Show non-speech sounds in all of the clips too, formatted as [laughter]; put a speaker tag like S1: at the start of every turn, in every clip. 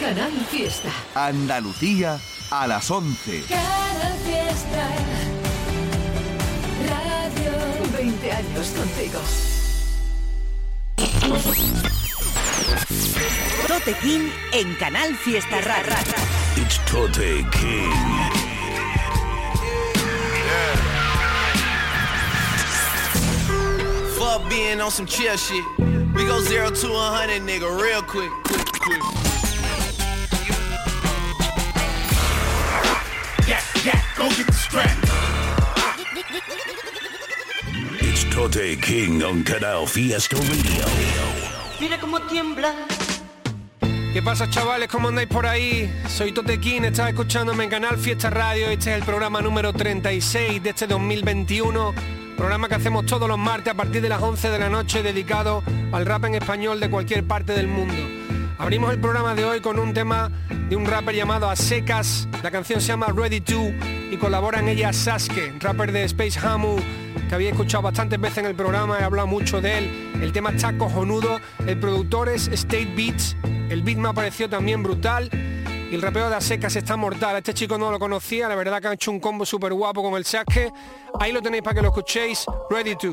S1: Canal Fiesta.
S2: Andalucía a las 11.
S1: Canal Fiesta. Radio 20 años contigo.
S3: Tote King en Canal Fiesta Rara.
S4: It's Tote King.
S5: Fuck being on some chill shit. We go zero to a hundred, nigga, real quick, quick, quick.
S4: Go get the strap. It's Tote King on Canal Fiesta Radio.
S6: Mira cómo tiembla.
S7: ¿Qué pasa chavales? ¿Cómo andáis por ahí? Soy Totequín, estás escuchándome en Canal Fiesta Radio. Este es el programa número 36 de este 2021. Programa que hacemos todos los martes a partir de las 11 de la noche dedicado al rap en español de cualquier parte del mundo. Abrimos el programa de hoy con un tema de un rapper llamado A Secas. La canción se llama Ready To y colabora en ella Sasuke, rapper de Space Hamu, que había escuchado bastantes veces en el programa, he hablado mucho de él. El tema está cojonudo. El productor es State Beats. El beat me ha parecido también brutal. Y el rapeo de Asecas está mortal. Este chico no lo conocía, la verdad que ha hecho un combo súper guapo con el Sasuke. Ahí lo tenéis para que lo escuchéis. Ready to.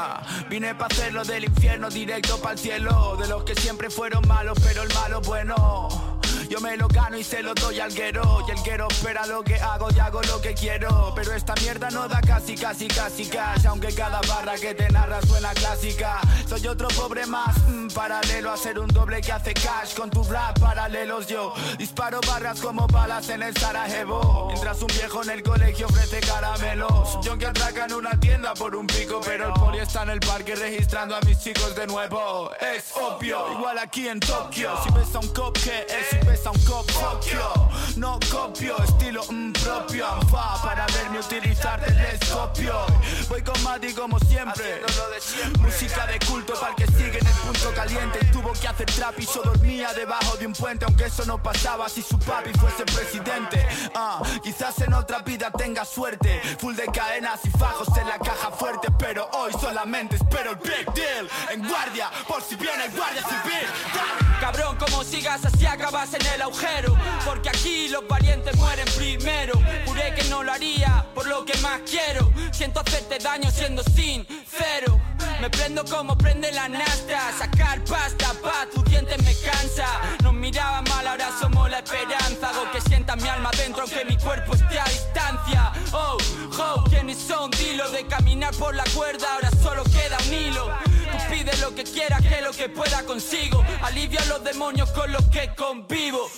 S8: Ah, vine para hacerlo del infierno directo para el cielo. De los que siempre fueron malos, pero el malo bueno. Yo me lo gano y se lo doy al guero. Y el guero espera lo que hago y hago lo que quiero. Pero esta mierda no da casi, casi, casi cash. Aunque cada barra que te narra suena clásica. Soy otro pobre más, mm, paralelo a ser un doble que hace cash. Con tu rap paralelos yo disparo barras como balas en el Sarajevo. Mientras un viejo en el colegio ofrece caramelos. Yo que atraca en una tienda por un pico, pero el poli está en el parque registrando a mis chicos de nuevo. Es obvio, igual aquí en Tokio. Si ves a un cop que es, si ves a un cop, fuck yo. No copio, estilo mm, propio. Para verme utilizar telescopio. Voy con Mati como siempre. Música de culto para el que sigue en el punto caliente. Tuvo que hacer trap y yo dormía debajo de un puente. Aunque eso no pasaba si su papi fuese presidente. Ah, quizás en otra vida tenga suerte. Full de cadenas y fajos en la caja fuerte. Pero hoy solamente espero el big deal. En guardia, por si viene el guardia civil.
S6: Cabrón, como sigas así acabas en el agujero. Porque aquí los valientes mueren primero. Juré que no lo haría por lo que más quiero. Siento hacerte daño siendo sincero. Me prendo como prende la nasta. Sacar pasta pa' tus dientes me cansa. Nos miraban mal, ahora somos la esperanza. Hago que sienta mi alma dentro aunque mi cuerpo esté a distancia. Oh, oh, ¿quiénes son? Dilo de caminar por la cuerda, ahora solo queda un hilo. Pide lo que quieras, que lo que pueda consigo. Alivia a los demonios con los que convivo.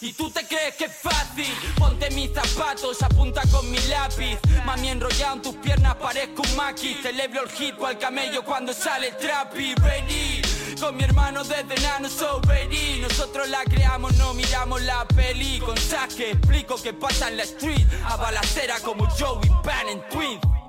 S6: Y tú te crees que es fácil, ponte mis zapatos, apunta con mi lápiz. Mami enrollado en tus piernas parezco un maquis. Celebro el hit cual camello cuando sale trapi. Ready, con mi hermano desde nano so ready. Nosotros la creamos, no miramos la peli. Con saque explico que pasa en la street. A balacera como Joey Pan en Twin.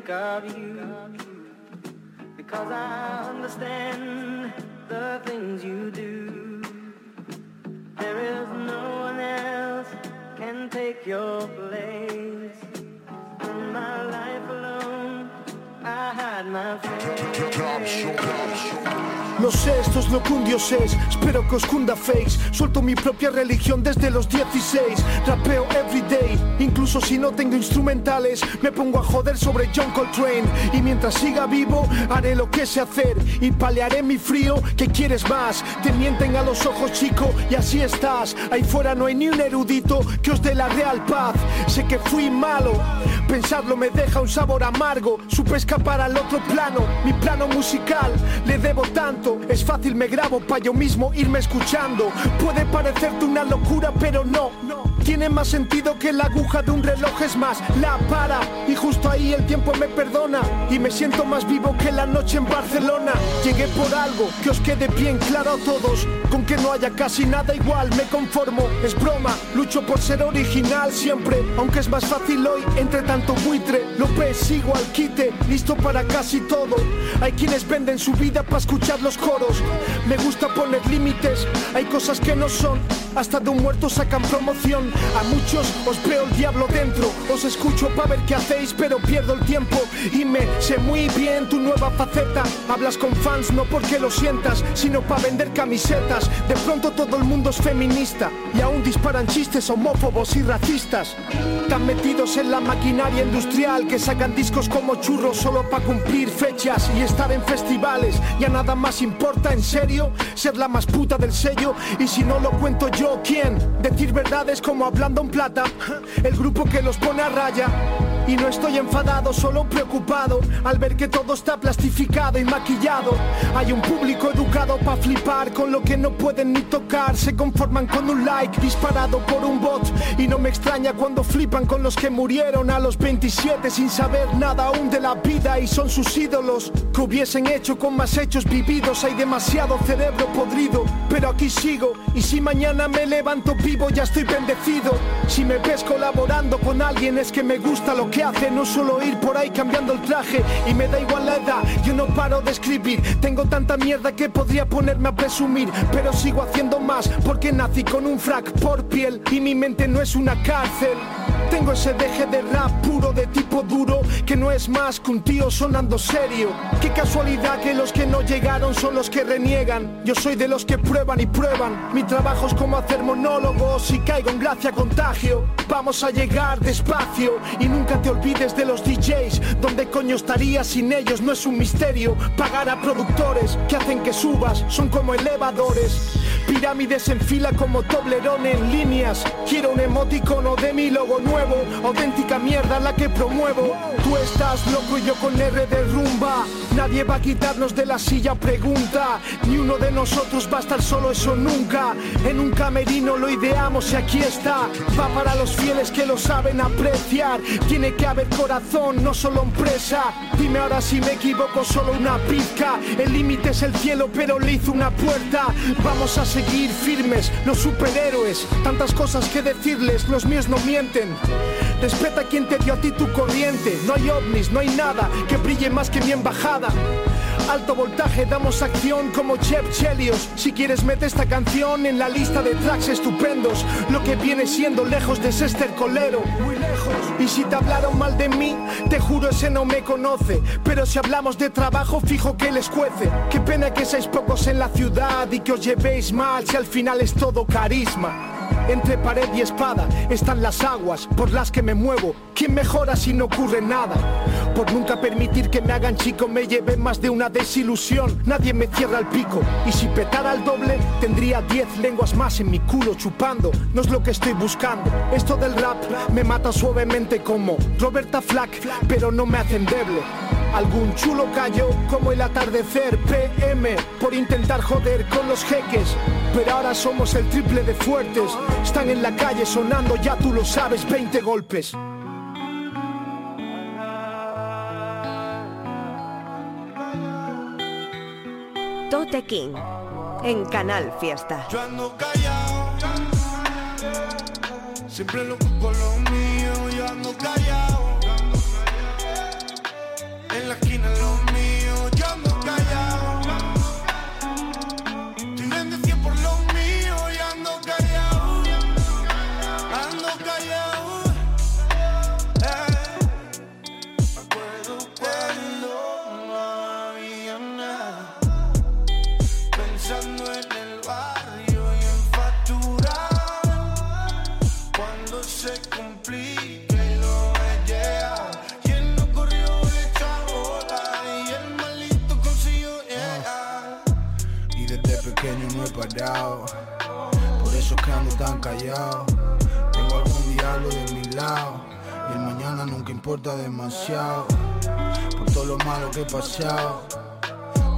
S9: Think of you because I understand the things you do. There is no one else can take your place. In my life alone, I hide my face.
S10: No sé, esto es lo que un dios es. Espero que os cunda fakes. Suelto mi propia religión desde los 16 Rapeo everyday Incluso si no tengo instrumentales. Me pongo a joder sobre John Coltrane. Y mientras siga vivo Haré lo que sé hacer. Y palearé mi frío ¿Qué quieres más? Te mienten a los ojos chico Y así estás. Ahí fuera no hay ni un erudito Que os dé la real paz. Sé que fui malo. Pensarlo me deja un sabor amargo. Supe escapar al otro plano. Mi plano musical Le debo tanto Es fácil me grabo para yo mismo irme escuchando. Puede parecerte una locura pero pero no, tiene más sentido que la aguja de un reloj es más, la para y justo ahí el tiempo me perdona y me siento más vivo que la noche en Barcelona. Llegué por algo, que os quede bien claro a todos, con que no haya casi nada igual, me conformo, es broma, lucho por ser original siempre, aunque es más fácil hoy entre tanto buitre, lo ves, sigo al quite, listo para casi todo. Hay quienes venden su vida para escuchar los coros, me gusta poner límites, hay cosas que no son, hasta de un muerto sacan promoción. A muchos os veo el diablo dentro, os escucho para ver qué hacéis, pero pierdo el tiempo y me sé muy bien tu nueva faceta. Hablas con fans no porque lo sientas, sino para vender camisetas. De pronto todo el mundo es feminista y aún disparan chistes homófobos y racistas. Tan metidos en la maquinaria industrial que sacan discos como churros solo para cumplir fechas y estar en festivales. Ya nada más importa, en serio, ser la más puta del sello. Y si no lo cuento yo, ¿quién? Decir verdades como hablando en plata, el grupo que los pone a raya. Y no estoy enfadado, solo preocupado al ver que todo está plastificado y maquillado. Hay un público educado para flipar con lo que no pueden ni tocar. Se conforman con un like disparado por un bot. Y no me extraña cuando flipan con los que murieron a los 27 sin saber nada aún de la vida y son sus ídolos. Que hubiesen hecho con más hechos vividos. Hay demasiado cerebro podrido, pero aquí sigo. Y si mañana me levanto vivo, ya estoy bendecido. Si me ves colaborando con alguien, es que me gusta lo que hace, no solo ir por ahí cambiando el traje. Y me da igual la edad, yo no paro de escribir. Tengo tanta mierda que podría ponerme a presumir, pero sigo haciendo más porque nací con un frac por piel y mi mente no es una cárcel. Tengo ese deje de rap puro de tipo duro que no es más que un tío sonando serio. Qué casualidad que los que no llegaron son los que reniegan. Yo soy de los que prueban y prueban. Mi trabajo es como hacer monólogos y caigo en gracia contagio. Vamos a llegar despacio y nunca te olvides de los DJs. ¿Dónde coño estaría sin ellos? No es un misterio. Pagar a productores que hacen que subas son como elevadores. Pirámides en fila como Toblerone en líneas. Quiero un emoticono de mi logo nuevo. Auténtica mierda la que promuevo. Tú estás loco y yo con R de rumba. Nadie va a quitarnos de la silla, pregunta. Ni uno de nosotros va a estar solo, eso nunca. En un camerino lo ideamos y aquí está. Va para los fieles que lo saben apreciar. Tiene que haber corazón, no solo empresa. Dime ahora si me equivoco, solo una pizca. El límite es el cielo, pero le hizo una puerta. Vamos a seguir firmes, los superhéroes. Tantas cosas que decirles, los míos no mienten. Respeta quien te dio a ti tu corriente. No hay ovnis, no hay nada que brille más que mi embajada. Alto voltaje, damos acción como Chef Chelios. Si quieres, mete esta canción en la lista de tracks estupendos. Lo que viene siendo lejos de ser colero. Muy lejos. Y si te hablaron mal de mí, te juro ese no me conoce. Pero si hablamos de trabajo, fijo que les cuece. Qué pena que seáis pocos en la ciudad y que os llevéis mal si al final es todo carisma. Entre pared y espada están las aguas por las que me muevo. ¿Quién mejora si no ocurre nada? Por nunca permitir que me hagan chico me lleve más de una desilusión. Nadie me cierra el pico. Y si petara el doble, tendría 10 lenguas más en mi culo chupando. No es lo que estoy buscando. Esto del rap me mata suavemente como Roberta Flack, pero no me hace endeble. Algún chulo cayó como el atardecer PM por intentar joder con los jeques. Pero ahora somos el triple de fuertes. Están en la calle sonando, ya tú lo sabes, 20 golpes.
S3: Tote King en Canal Fiesta.
S11: Yo ando callado, siempre loco con lo Por
S12: eso es que ando tan callado. Tengo algún diablo de mi lado. Y el mañana nunca importa demasiado. Por todo lo malo que he pasado.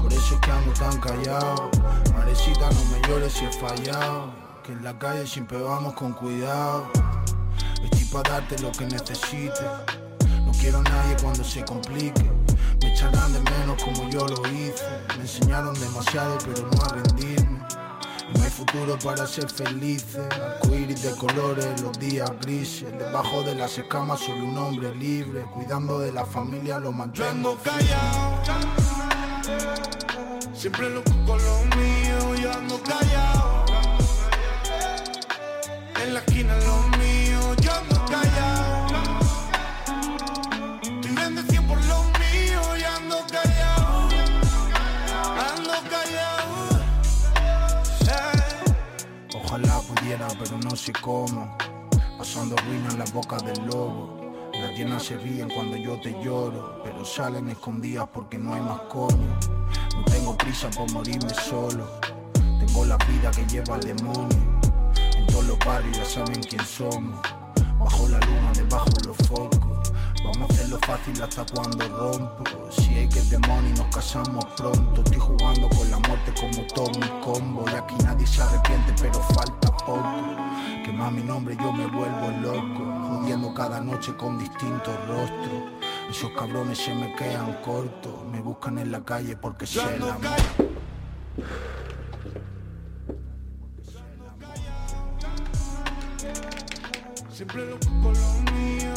S12: Por eso es que ando tan callado. Marecita, no me llores si he fallado. que en la calle siempre vamos con cuidado. Estoy para darte lo que necesites. No quiero a nadie cuando se complique. Me echarán de menos como yo lo hice. Me enseñaron demasiado, pero no a rendirme. Futuro para ser felices. Arcoíris de colores, los días grises. Debajo de las escamas solo un hombre libre. Cuidando de la familia lo
S11: ando callado. Siempre loco con lo mío, yo ando callado. En la esquina lo mío,
S12: Pero no sé cómo. Pasando ruina en la boca del lobo. Las llenas se ríen cuando yo te lloro, pero salen escondidas porque no hay más coño. No tengo prisa por morirme solo. Tengo la vida que lleva el demonio. En todos los barrios ya saben quién somos. Bajo la luna, debajo los focos. Vamos a hacerlo fácil hasta cuando rompo. Si hay que el demonio nos casamos pronto. Estoy jugando con la muerte como todo mi combo. Y aquí nadie se arrepiente, pero falta poco. Que más mi nombre yo me vuelvo loco. Jodiendo cada noche con distintos rostros. Esos cabrones se me quedan cortos. Me buscan en la calle porque se la
S11: Siempre loco con lo mío,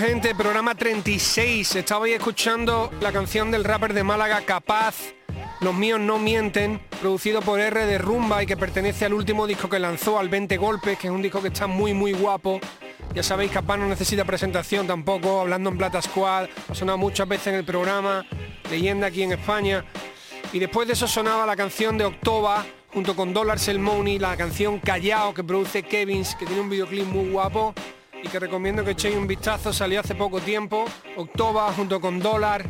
S7: gente, programa 36. Estabais escuchando la canción del rapper de Málaga, Capaz. Los míos no mienten, producido por R de Rumba y que pertenece al último disco que lanzó, al 20 Golpes, que es un disco que está muy, muy guapo. Ya sabéis, Capaz no necesita presentación tampoco, hablando en Plata Squad, ha sonado muchas veces en el programa, leyenda aquí en España. Y después de eso sonaba la canción de Octoba, junto con Dollars el Money, la canción Callao que produce Kevins, que tiene un videoclip muy guapo y que recomiendo que echéis un vistazo, salió hace poco tiempo, Octoba junto con Dólar.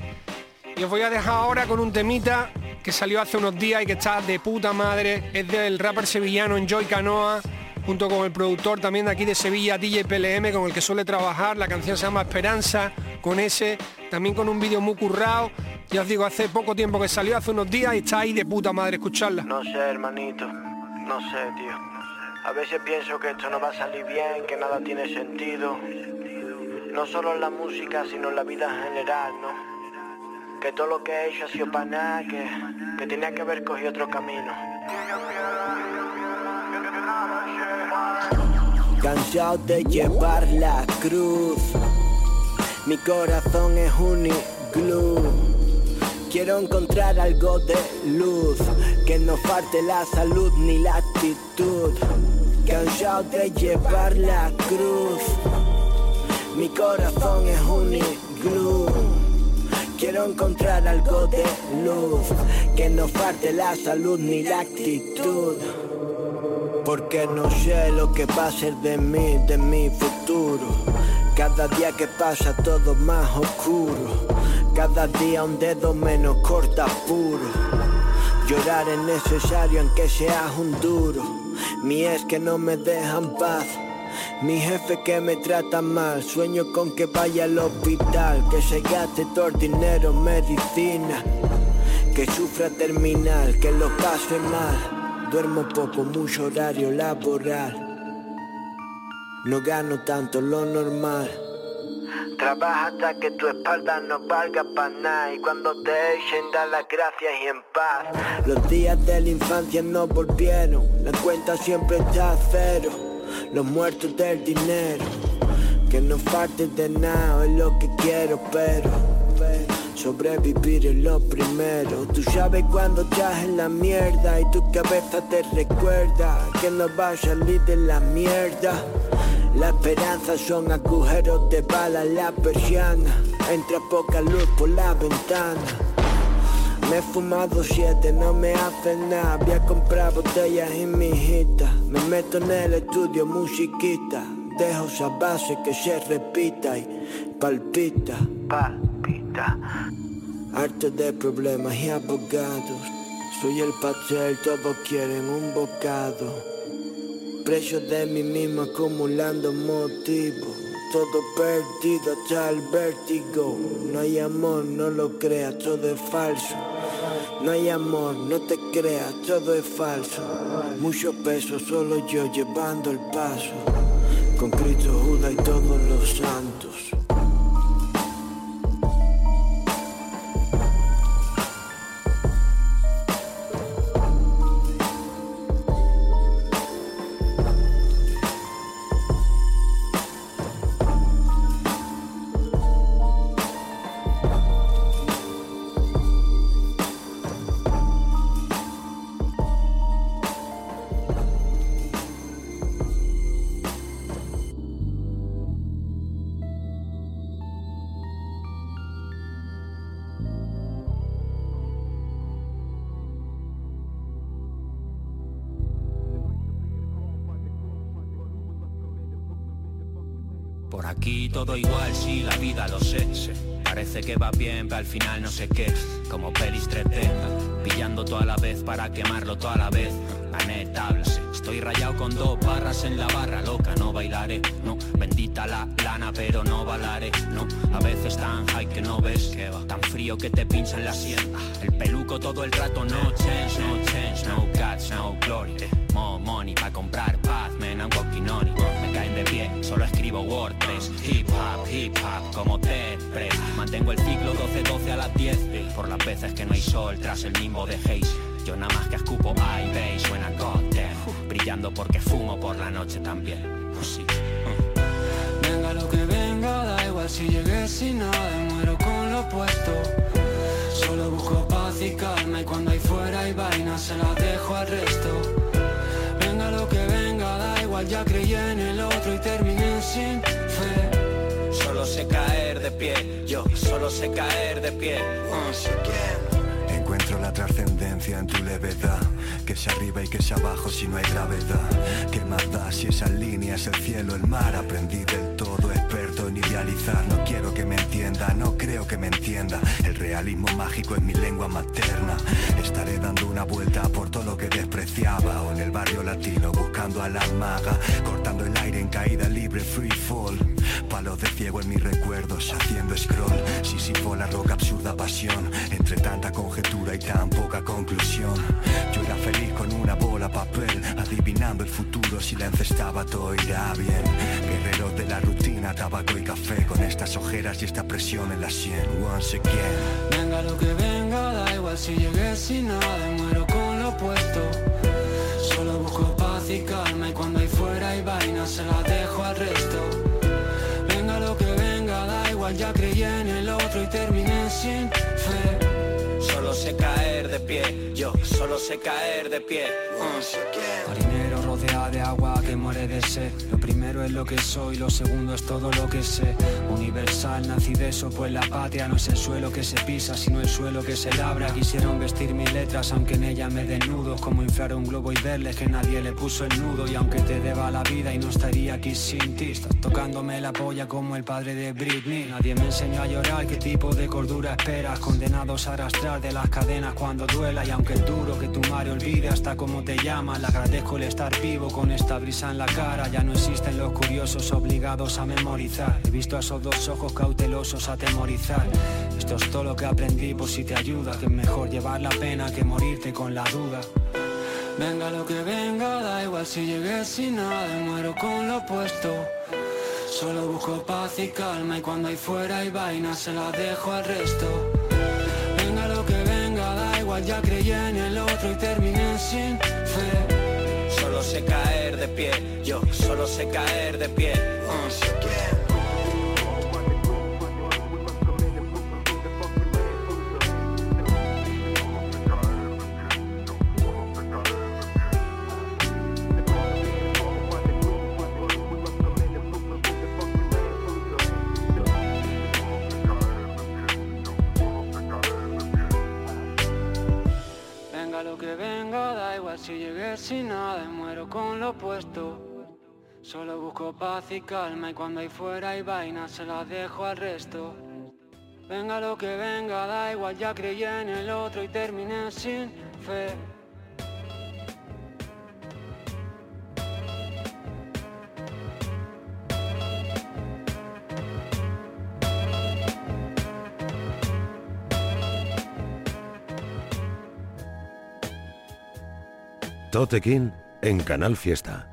S7: Y os voy a dejar ahora con un temita que salió hace unos días y que está de puta madre, es del rapper sevillano Enjoy Canoa, junto con el productor también de aquí de Sevilla, DJ PLM, con el que suele trabajar, la canción se llama Esperanza, con ese, también con un vídeo muy currado, ya os digo, hace poco tiempo que salió, hace unos días y está ahí de puta madre escucharla.
S13: No sé, hermanito, no sé, tío. A veces pienso que esto no va a salir bien, que nada tiene sentido. No solo en la música, sino en la vida en general, ¿no? Que todo lo que he hecho ha sido para nada, que, que tenía que haber cogido otro camino.
S14: Cansado de llevar la cruz, mi corazón es un iglú. Quiero encontrar algo de luz, que no falte la salud ni la actitud. Cansado de llevar la cruz, mi corazón es un iglú. Quiero encontrar algo de luz, que no falte la salud ni la actitud. Porque no sé lo que va a ser de mí, de mi futuro. Cada día que pasa todo más oscuro. Cada día un dedo menos corta puro. Llorar es necesario aunque seas un duro. Mi es que no me dejan paz. Mi jefe que me trata mal, sueño con que vaya al hospital, que se gaste todo el dinero en medicina, que sufra terminal, que lo pase mal. Duermo poco, mucho horario laboral. No gano tanto lo normal.
S13: Trabaja hasta que tu espalda no valga para nada y cuando te echen da las gracias y en paz.
S14: Los días de la infancia no volvieron, la cuenta siempre está cero. Los muertos del dinero, que no falte de nada es lo que quiero, pero Sobrevivir es lo primero. Tú sabes cuando estás en la mierda y tu cabeza te recuerda que no vas a salir de la mierda. La esperanza son agujeros de bala en la persiana. Entra poca luz por la ventana. Me he fumado siete, no me hace nada. Voy a comprar botellas y mi hijita. Me meto en el estudio, musiquita. Dejo esa base que se repita y palpita. Palpita. Harto de problemas y abogados. Soy el pastel, todos quieren un bocado. Precio de mí mismo acumulando motivos. Todo perdido hasta el vértigo. No hay amor, no lo creas, todo es falso. No hay amor, no te creas, todo es falso. Mucho peso, solo yo llevando el paso. Con Cristo, Judas y todos los santos.
S15: Todo igual, sí, la vida lo sé. Parece que va bien, pero al final no sé qué. Como pelis 3D, pillando toda la vez para quemarlo toda la vez. Gané estoy rayado con dos barras en la barra loca, no bailaré, no. Bendita la lana, pero no balaré, no. A veces tan high que no ves que va, tan frío que te pincha en la sien. El peluco todo el rato, no change, no change, no cuts, no glory. More money para comprar paz, man, I'm walking on it. De solo escribo WordPress. Hip hop, hip hop, como Ted Press. Mantengo el ciclo 12-12 a las 10. Por las veces que no hay sol tras el nimbo de Haze. Yo nada más que escupo I I got them. Brillando porque fumo por la noche también. Oh.
S16: Venga lo que venga, da igual si llegué sin nada, muero con lo puesto. Solo busco paz y calma y cuando hay fuera hay vainas se las dejo al resto. Ya creí en el otro y terminé sin fe.
S15: Solo sé caer de pie, yo solo sé caer de pie.
S17: No sé quién. Encuentro la trascendencia en tu levedad Que sea arriba y que sea abajo si no hay gravedad. ¿Qué más da si esas líneas, el cielo, el mar? Aprendí del todo, experto en idealizar. No quiero que me entienda, no creo que me entienda. El realismo mágico es mi lengua materna. Estaré dando una vuelta por todo lo que despreciaba. O en el barrio latino buscando a la maga. Cortando el aire en caída libre, free fall. Palos de ciego en mis recuerdos, haciendo scroll. Sísifo la roca, absurda pasión. Entre tanta conjetura y tan poca conclusión. Yo era feliz con una bola papel Adivinando el futuro si la todo irá bien Guerreros de la rutina, tabaco y café Con estas ojeras y esta presión en la sien Once again
S16: Venga lo que venga, da igual si llegué sin nada, muero con lo puesto. Solo busco paz y calma y cuando hay fuera hay vainas se las dejo al resto. Venga lo que venga, da igual, ya creí en el otro y terminé sin
S15: caer de pie, yo solo sé caer de pie.
S16: Marinero rodeado de agua que muere de sed. Lo primero es lo que soy, lo segundo es todo lo que sé. Universal, nací de eso, pues la patria no es el suelo que se pisa, sino el suelo que se labra. Quisieron vestir mis letras, aunque en ella me desnudo. Como inflar un globo y verles que nadie le puso el nudo. Y aunque te deba la vida y no estaría aquí sin ti, tocándome la polla como el padre de Britney. Nadie me enseñó a llorar, qué tipo de cordura esperas. Condenados a arrastrar de las cadenas cuando duela. Y aunque es duro que tu madre olvide hasta cómo te llama, le agradezco el estar vivo con esta brisa en la cara. Ya no existen los curiosos obligados a memorizar. He visto a esos dos ojos cautelosos atemorizar. Esto es todo lo que aprendí por si te ayuda. Que es mejor llevar la pena que morirte con la duda. Venga lo que venga, da igual si llegué sin nada, muero con lo opuesto. Solo busco paz y calma y cuando hay fuera hay vainas se las dejo al resto. Ya creí en el otro y terminé sin fe.
S15: Solo sé caer de pie, yo solo sé caer de pie.
S16: Si llegué sin nada y muero con lo puesto. Solo busco paz y calma y cuando hay fuera hay vainas se las dejo al resto. Venga lo que venga, da igual, ya creí en el otro y terminé sin fe.
S4: Tote King en Canal Fiesta.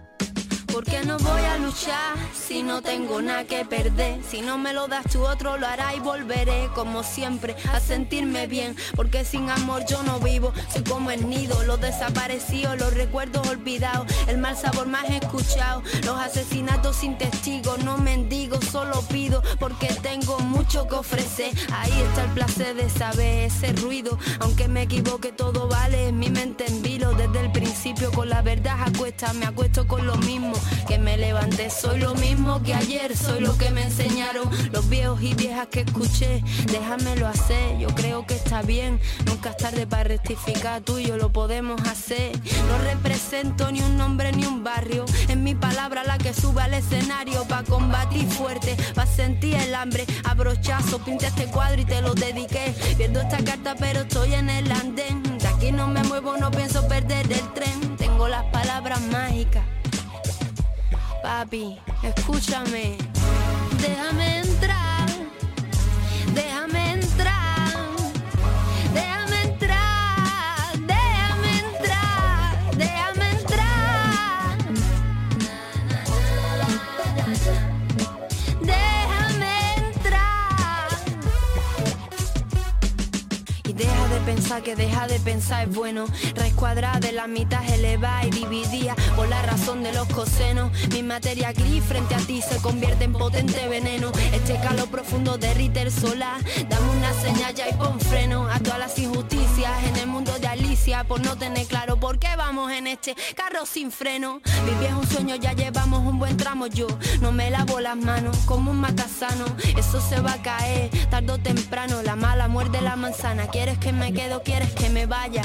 S18: Luchar si no tengo nada que perder. Si no me lo das tú otro lo hará y volveré como siempre a sentirme bien. Porque sin amor yo no vivo. Soy como el nido, los desaparecidos, los recuerdos olvidados, el mal sabor más escuchado, los asesinatos sin testigos. No mendigo, solo pido porque tengo mucho que ofrecer. Ahí está el placer de saber ese ruido. Aunque me equivoque todo vale, mi mente en vilo desde el principio con la verdad acuesta, me acuesto con lo mismo que me levanté. Soy lo mismo que ayer, soy lo que me enseñaron los viejos y viejas que escuché. Déjamelo hacer, yo creo que está bien. Nunca es tarde para rectificar, tuyo lo podemos hacer. No represento ni un nombre ni un barrio. Es mi palabra la que sube al escenario para combatir fuerte, para sentir el hambre. Abrochazo, pinté este cuadro y te lo dediqué. Pierdo esta carta, pero estoy en el andén. De aquí no me muevo, no pienso perder el tren. Tengo las palabras mágicas. Papi, escúchame. Déjame entrar. Que deja de pensar es bueno. Raíz cuadrada de la mitad elevada y dividida por la razón de los cosenos. Mi materia gris frente a ti se convierte en potente veneno. Este calor profundo derrite el solar. Dame una señal ya y pon freno a todas las injusticias en el mundo de Alicia. Por no tener claro por qué vamos en este carro sin freno. Vivir es un sueño, ya llevamos un buen tramo. Yo no me lavo las manos como un matasano. Eso se va a caer tarde o temprano. La mala muerde la manzana. ¿Quieres que me ¿Quieres que me vaya?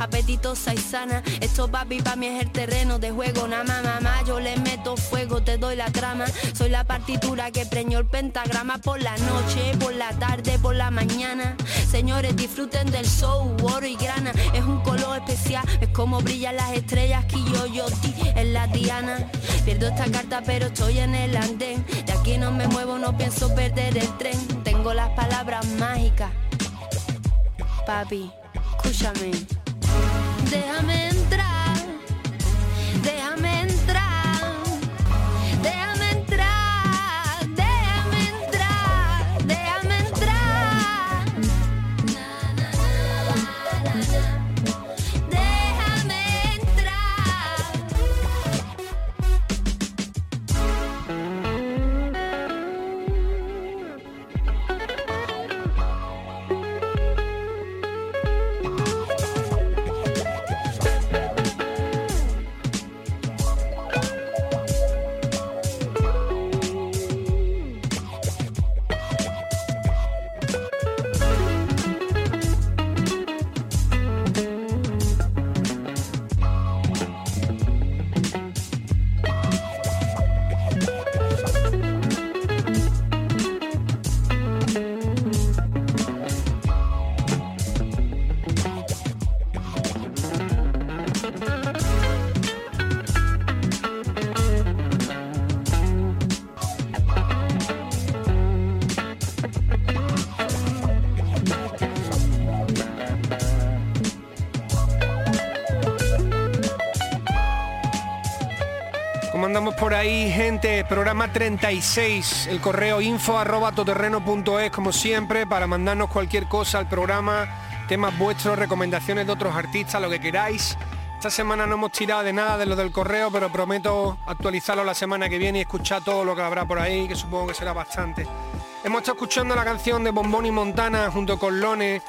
S18: Apetitosa y sana. Esto papi pa' mí es el terreno de juego. Nada mamá, yo le meto fuego, te doy la trama. Soy la partitura que preñó el pentagrama por la noche, por la tarde, por la mañana. Señores, disfruten del show, oro y grana. Es un color especial, es como brillan las estrellas que yo, yo, ti, en la diana. Pierdo esta carta, pero estoy en el andén. De aquí no me muevo, no pienso perder el tren. Tengo las palabras mágicas. Papi, escúchame. Déjame entrar. Déjame
S7: andamos por ahí, gente? Programa 36, el correo info arroba toterreno.es, como siempre, para mandarnos cualquier cosa al programa, temas vuestros, recomendaciones de otros artistas, lo que queráis. Esta semana no hemos tirado de nada de lo del correo, pero prometo actualizarlo la semana que viene y escuchar todo lo que habrá por ahí, que supongo que será bastante. Hemos estado escuchando la canción de Bombón y Montana junto con Lone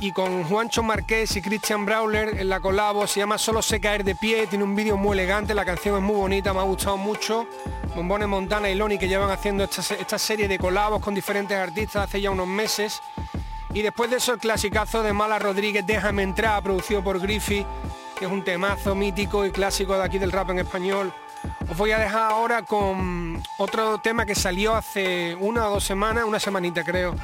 S7: y con Juancho Marqués y Christian Brawler en la colabo, se llama Solo sé caer de pie, tiene un vídeo muy elegante, la canción es muy bonita, me ha gustado mucho. Bombones Montana y Loni que llevan haciendo esta, esta serie de colabos con diferentes artistas hace ya unos meses. Y después de eso el clasicazo de Mala Rodríguez, Déjame entrar, producido por Griffy, que es un temazo mítico y clásico de aquí del rap en español. Os voy a dejar ahora con otro tema que salió hace una o dos semanas, una semanita creo.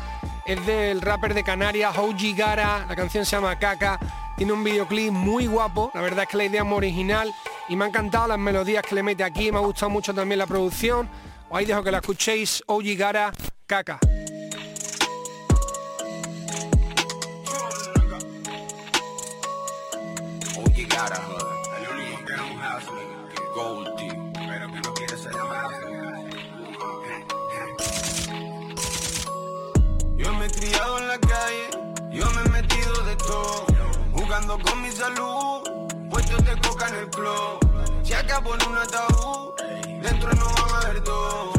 S7: Es del rapper de Canarias, Hoji Gara, la canción se llama Caca, tiene un videoclip muy guapo, la verdad es que la idea es muy original y me han encantado las melodías que le mete aquí, me ha gustado mucho también la producción. Os ahí dejo que la escuchéis, Hoji Gara, Caca.
S8: Oye, cara,
S11: en la calle, yo me he metido de todo, jugando con mi salud, puestos de coca en el club. Se acabó en un ataúd, dentro no van a ver todo.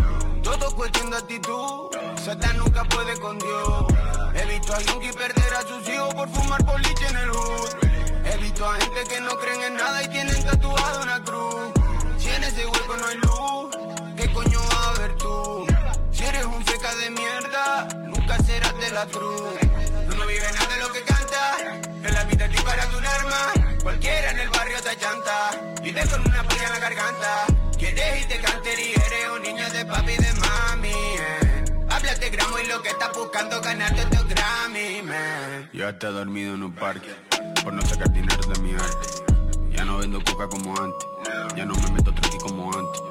S11: Todo es cuestión de actitud, Satán nunca puede con Dios. He visto a Yonki perder a sus hijos por fumar boliche en el hood. He visto a gente que no creen en nada y tienen tatuado una la cruz. Tú no vives nada de lo que canta, en la vida te disparas un arma. Cualquiera en el barrio te chanta, vives con una polla en la garganta. Quieres y te cantería, eres un niño de papi y de mami. eh. Háblate gramo y lo que estás buscando ganarte estos Grammy, man.
S8: Yo hasta dormido en un parque por no sacar dinero de mi arte. Ya no vendo coca como antes, ya no me meto truqui como antes.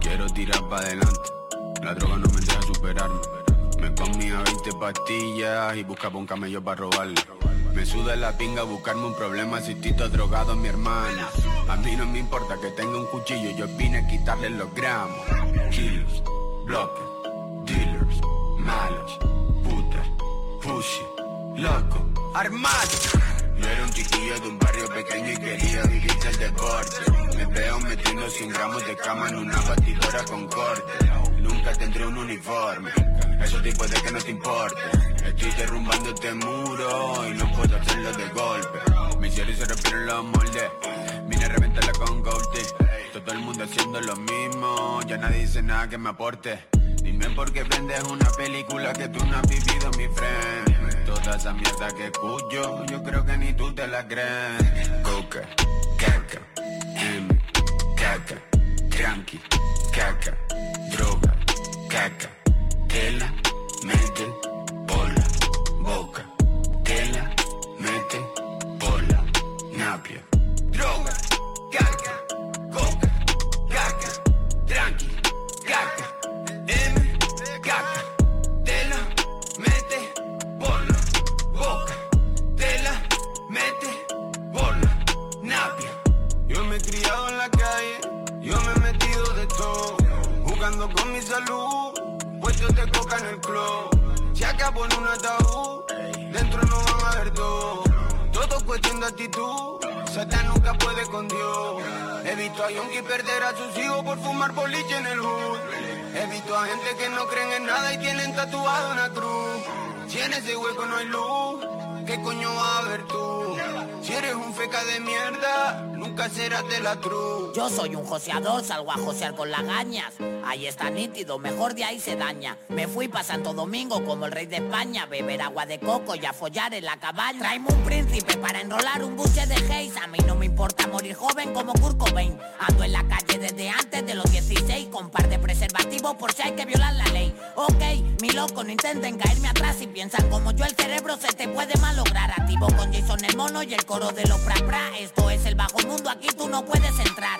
S8: Quiero tirar para adelante, la droga no me deja superarme. Me comía 20 pastillas y buscaba un camello para robarle. Me suda la pinga buscarme un problema si todo drogado mi hermano. A mí no me importa que tenga un cuchillo, yo vine a quitarle los gramos. Killers, bloques, dealers, malos, putas, pussy, loco, armados. Yo era un chiquillo de un barrio pequeño y quería vivir del deporte. Me veo metiendo 100 gramos de cama en una batidora con corte. Nunca tendré un uniforme, eso tipo de que no te importe. Estoy derrumbando este muro y no puedo hacerlo de golpe. Mi cielo se refieren los moldes. Vine a reventarla con Goldie. Todo el mundo haciendo lo mismo, ya nadie dice nada que me aporte. Dime por qué vendes una película que tú no has vivido, mi friend. Toda esa mierda que escucho, yo creo que ni tú te la crees. Coca, caca, M, caca, tranqui, caca, droga, caca, tela, mete por la boca, por fumar boliche en el hood. He visto a gente que no creen en nada y tienen tatuado una cruz. Si en ese hueco no hay luz, ¿qué coño vas a ver tú? Si eres un feca de mierda, nunca serás de la cruz.
S19: Yo soy un joseador, salgo a josear con lagañas. Ahí está nítido, mejor de ahí se daña. Me fui pa' Santo Domingo como el rey de España, beber agua de coco y a follar en la cabaña. Traeme un príncipe para enrolar un buche de Hayes. A mí no me importa morir joven como Kurt Cobain. Ando en la calle desde antes de los 16 con par de preservativos por si hay que violar la ley. Ok, mi loco, no intenten caerme atrás. Si piensan como yo, el cerebro se te puede malograr. Activo con Jason el mono y el coro de los pra pra. Esto es el bajo mundo, aquí tú no puedes entrar.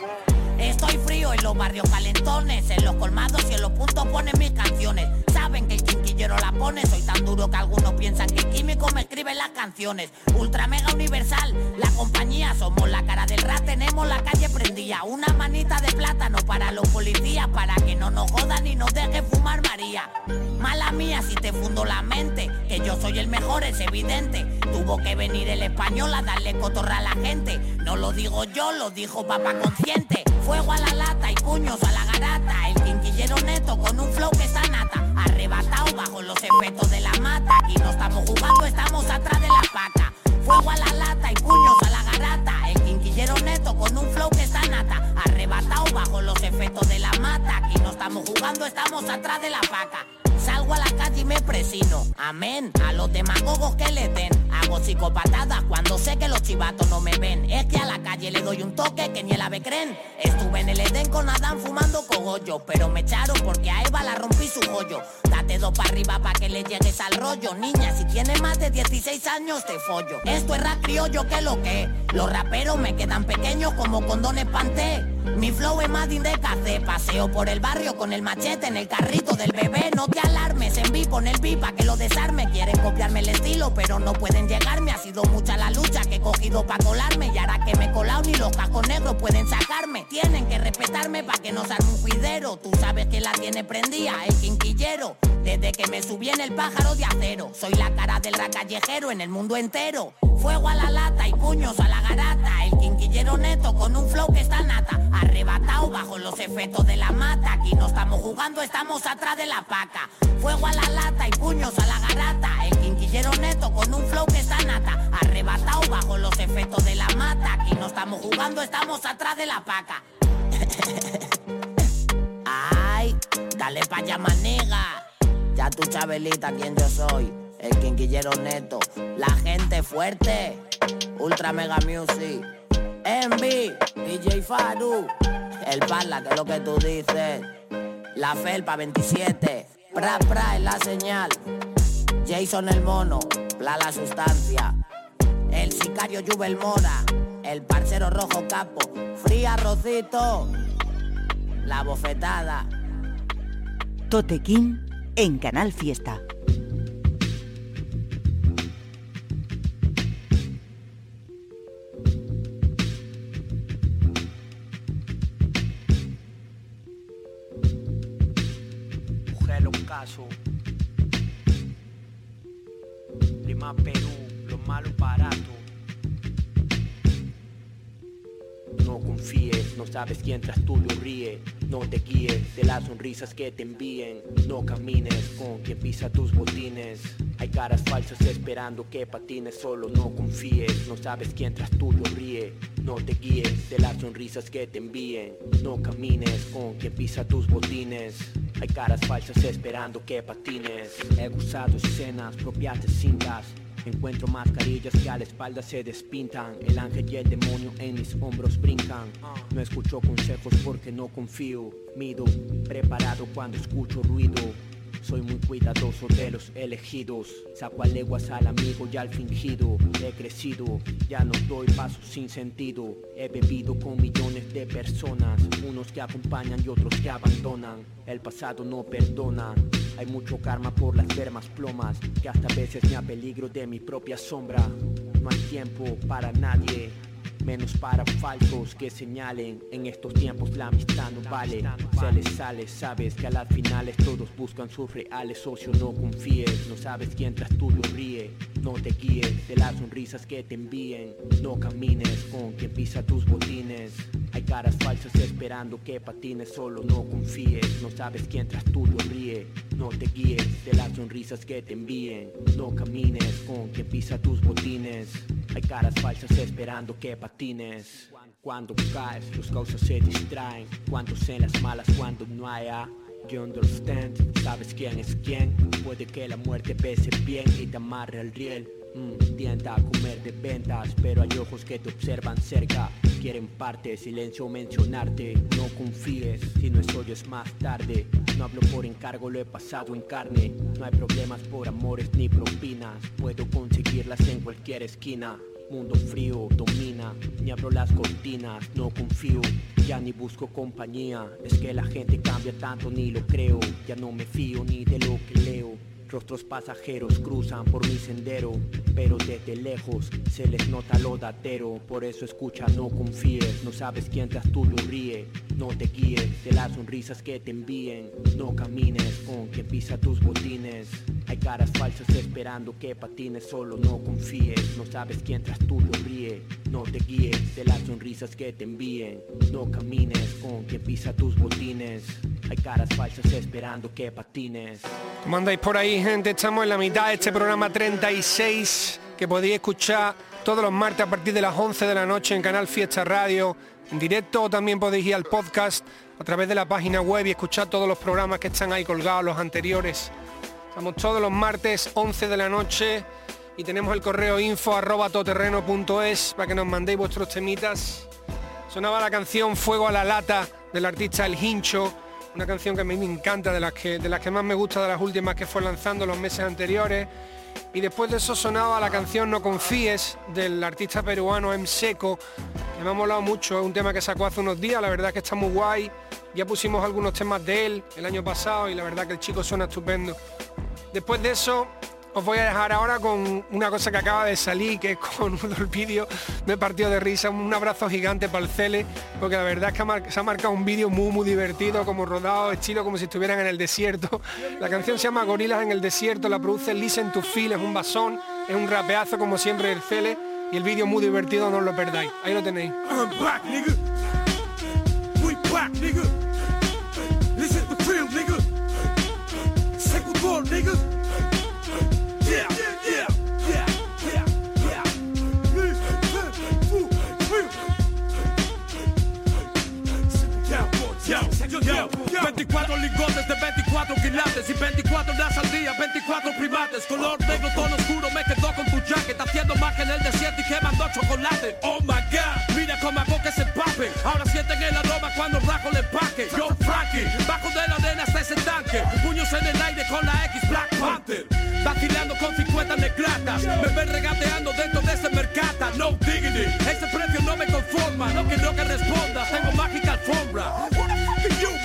S19: Estoy frío en los barrios calentones, en los colmados y en los puntos ponen mis canciones. Saben que el quinquillero la pone, soy tan duro que algunos piensan que el químico me escribe las canciones. Ultra mega universal, la compañía, somos la cara del rap, tenemos la calle prendida. Una manita de plátano para los policías, para que no nos jodan y nos dejen fumar María. Mala mía si te fundo la mente, que yo soy el mejor, es evidente. Tuvo que venir el español a darle cotorra a la gente. No lo digo yo, lo dijo papá consciente. Fuego a la lata y puños a la garata. El quinquillero neto con un flow que está nata. Arrebatado bajo los efectos de la mata. Aquí no estamos jugando, estamos atrás de la paca. Fuego a la lata y puños a la garata. El quinquillero neto con un flow que está nata. Arrebatado bajo los efectos de la mata. Aquí no estamos jugando, estamos atrás de la paca. Amén, a los demagogos que le den. Hago psicopatadas cuando sé que los chivatos no me ven. Es que a la calle le doy un toque que ni el ave creen. Estuve en el Edén con Adán fumando cogollo, pero me echaron porque a Eva la rompí su joyo. Date dos para arriba para que le llegues al rollo. Niña, si tienes más de 16 años te follo. Esto es rap criollo que lo que. Los raperos me quedan pequeños como condones panté. Mi flow es más de café. Paseo por el barrio con el machete en el carrito del bebé. No te alarmes, en vivo en el pipa que lo desarme. Quieren copiarme el estilo, pero no pueden llegarme. Ha sido mucha la lucha que he cogido para colarme. Y ahora que me he colado, ni los cajos negros pueden sacarme. Tienen que respetarme para que no salga un juidero. Tú sabes que la tiene prendida, el quinquillero. Desde que me subí en el pájaro de acero. Soy la cara del callejero en el mundo entero. Fuego a la lata y puños a la garata. El quinquillero neto con un flow que está nata. Arrebatado bajo los efectos de la mata. Aquí no estamos jugando, estamos atrás de la paca. Fuego a la lata y puños a la garata. El quinquillero neto con un flow que está nata. Arrebatado bajo los efectos de la mata. Aquí no estamos jugando, estamos atrás de la paca. [laughs] Ay, dale pa' allá, manega. Ya tu chabelita, quién yo soy. El quinquillero neto, la gente fuerte. Ultra Mega Music. Envy, DJ Faru. El Parla, que es lo que tú dices. La Felpa 27. Pra, pra, es la señal. Jason el mono, pla la sustancia. El sicario Jubel Mora. El parcero rojo capo. Fría Rocito. La bofetada.
S3: Totequín en Canal Fiesta.
S20: Sabes quién tras tuyo ríe. No te guíes de las sonrisas que te envíen. No camines con quien pisa tus botines. Hay caras falsas esperando que patines. Solo no confíes, no sabes quién tras tuyo ríe. No te guíes de las sonrisas que te envíen. No camines con quien pisa tus botines. Hay caras falsas esperando que patines. He usado escenas propias de cintas. Encuentro mascarillas que a la espalda se despintan. El ángel y el demonio en mis hombros brincan. No escucho consejos porque no confío. Mido, preparado cuando escucho ruido. Soy muy cuidadoso de los elegidos. Saco a leguas al amigo y al fingido. He crecido, ya no doy pasos sin sentido. He bebido con millones de personas. Unos que acompañan y otros que abandonan. El pasado no perdona. Hay mucho karma por las vermas plomas. Que hasta a veces me apeligro de mi propia sombra. No hay tiempo para nadie. Menos para falsos que señalen. En estos tiempos la amistad no vale. Se les sale, sabes que a las finales Todos buscan sus reales. Socio no confíes, no sabes quién tras tuyo ríe. No te guíes de las sonrisas que te envíen. No camines con quien pisa tus botines. Hay caras falsas esperando que patines. Solo no confíes, no sabes quién tras tuyo ríe. No te guíes de las sonrisas que te envíen. No camines con quien pisa tus botines. Hay caras falsas esperando que patines. Cuando caes, los causas se distraen. Cuando en las malas, cuando no hay a. You understand, sabes quién es quién. Puede que la muerte pese bien y te amarre al riel. Mm, tienta a comer de ventas, pero hay ojos que te observan cerca. Quieren parte, silencio mencionarte. No confíes, si no es hoy es más tarde. No hablo por encargo, lo he pasado en carne. No hay problemas por amores ni propinas. Puedo conseguirlas en cualquier esquina. Mundo frío domina, ni abro las cortinas, no confío, ya ni busco compañía. Es que la gente cambia tanto, ni lo creo. Ya no me fío ni de lo que leo. Rostros pasajeros cruzan por mi sendero, pero desde lejos se les nota lo datero. Por eso escucha, no confíes, no sabes quién tras tuyo ríe. No te guíes de las sonrisas que te envíen. No camines con quien pisa tus botines. Hay caras falsas esperando que patines, solo no confíes. No sabes quién tras tuyo ríe. No te guíes de las sonrisas que te envíen. No camines con quien pisa tus botines. Hay caras falsas esperando que patines.
S7: ¿Cómo andáis por ahí, gente? Estamos en la mitad de este programa 36 que podéis escuchar todos los martes a partir de las 11 de la noche en Canal Fiesta Radio. En directo o también podéis ir al podcast a través de la página web y escuchar todos los programas que están ahí colgados, los anteriores. Estamos todos los martes 11 de la noche y tenemos el correo info arroba todoterreno.es para que nos mandéis vuestros temitas. Sonaba la canción Fuego a la lata del artista El Hincho, una canción que a mí me encanta, de las que, de las que más me gusta de las últimas que fue lanzando los meses anteriores. Y después de eso sonaba la canción No confíes del artista peruano M Seco, que me ha molado mucho, es un tema que sacó hace unos días, la verdad que está muy guay. Ya pusimos algunos temas de él el año pasado y la verdad que el chico suena estupendo. Después de eso, os voy a dejar ahora con una cosa que acaba de salir, que es con un vídeo me partido de risa, un abrazo gigante para el Cele, porque la verdad es que se ha marcado un vídeo muy muy divertido, como rodado, estilo como si estuvieran en el desierto. La canción se llama Gorilas en el desierto, la produce Listen to Feel, es un basón, es un rapeazo como siempre el Cele, y el vídeo muy divertido, no os lo perdáis. Ahí lo tenéis.
S21: Yo, 24 lingotes de 24 quilates y 24 horas al día, 24 primates. Color negro, tono oscuro, me quedo con tu jacket. Haciendo que en el desierto y quemando chocolate. Oh my god, mira cómo hago que se empape. Ahora sienten el aroma cuando rajo el empaque. Yo, Frankie, bajo de la arena hasta ese tanque. Puños en el aire con la X Black Panther. Vacilando con 50 negratas. Me ven regateando dentro de ese mercata. No diggity, ese precio no me conforma. No quiero que responda, tengo mágica alfombra.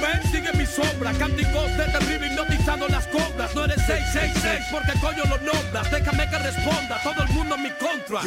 S21: Man, sigue mi sombra. Cánticos de terrible hipnotizando las cobras. No eres 666 porque coño lo nombras. Déjame que responda, todo el mundo en mi contra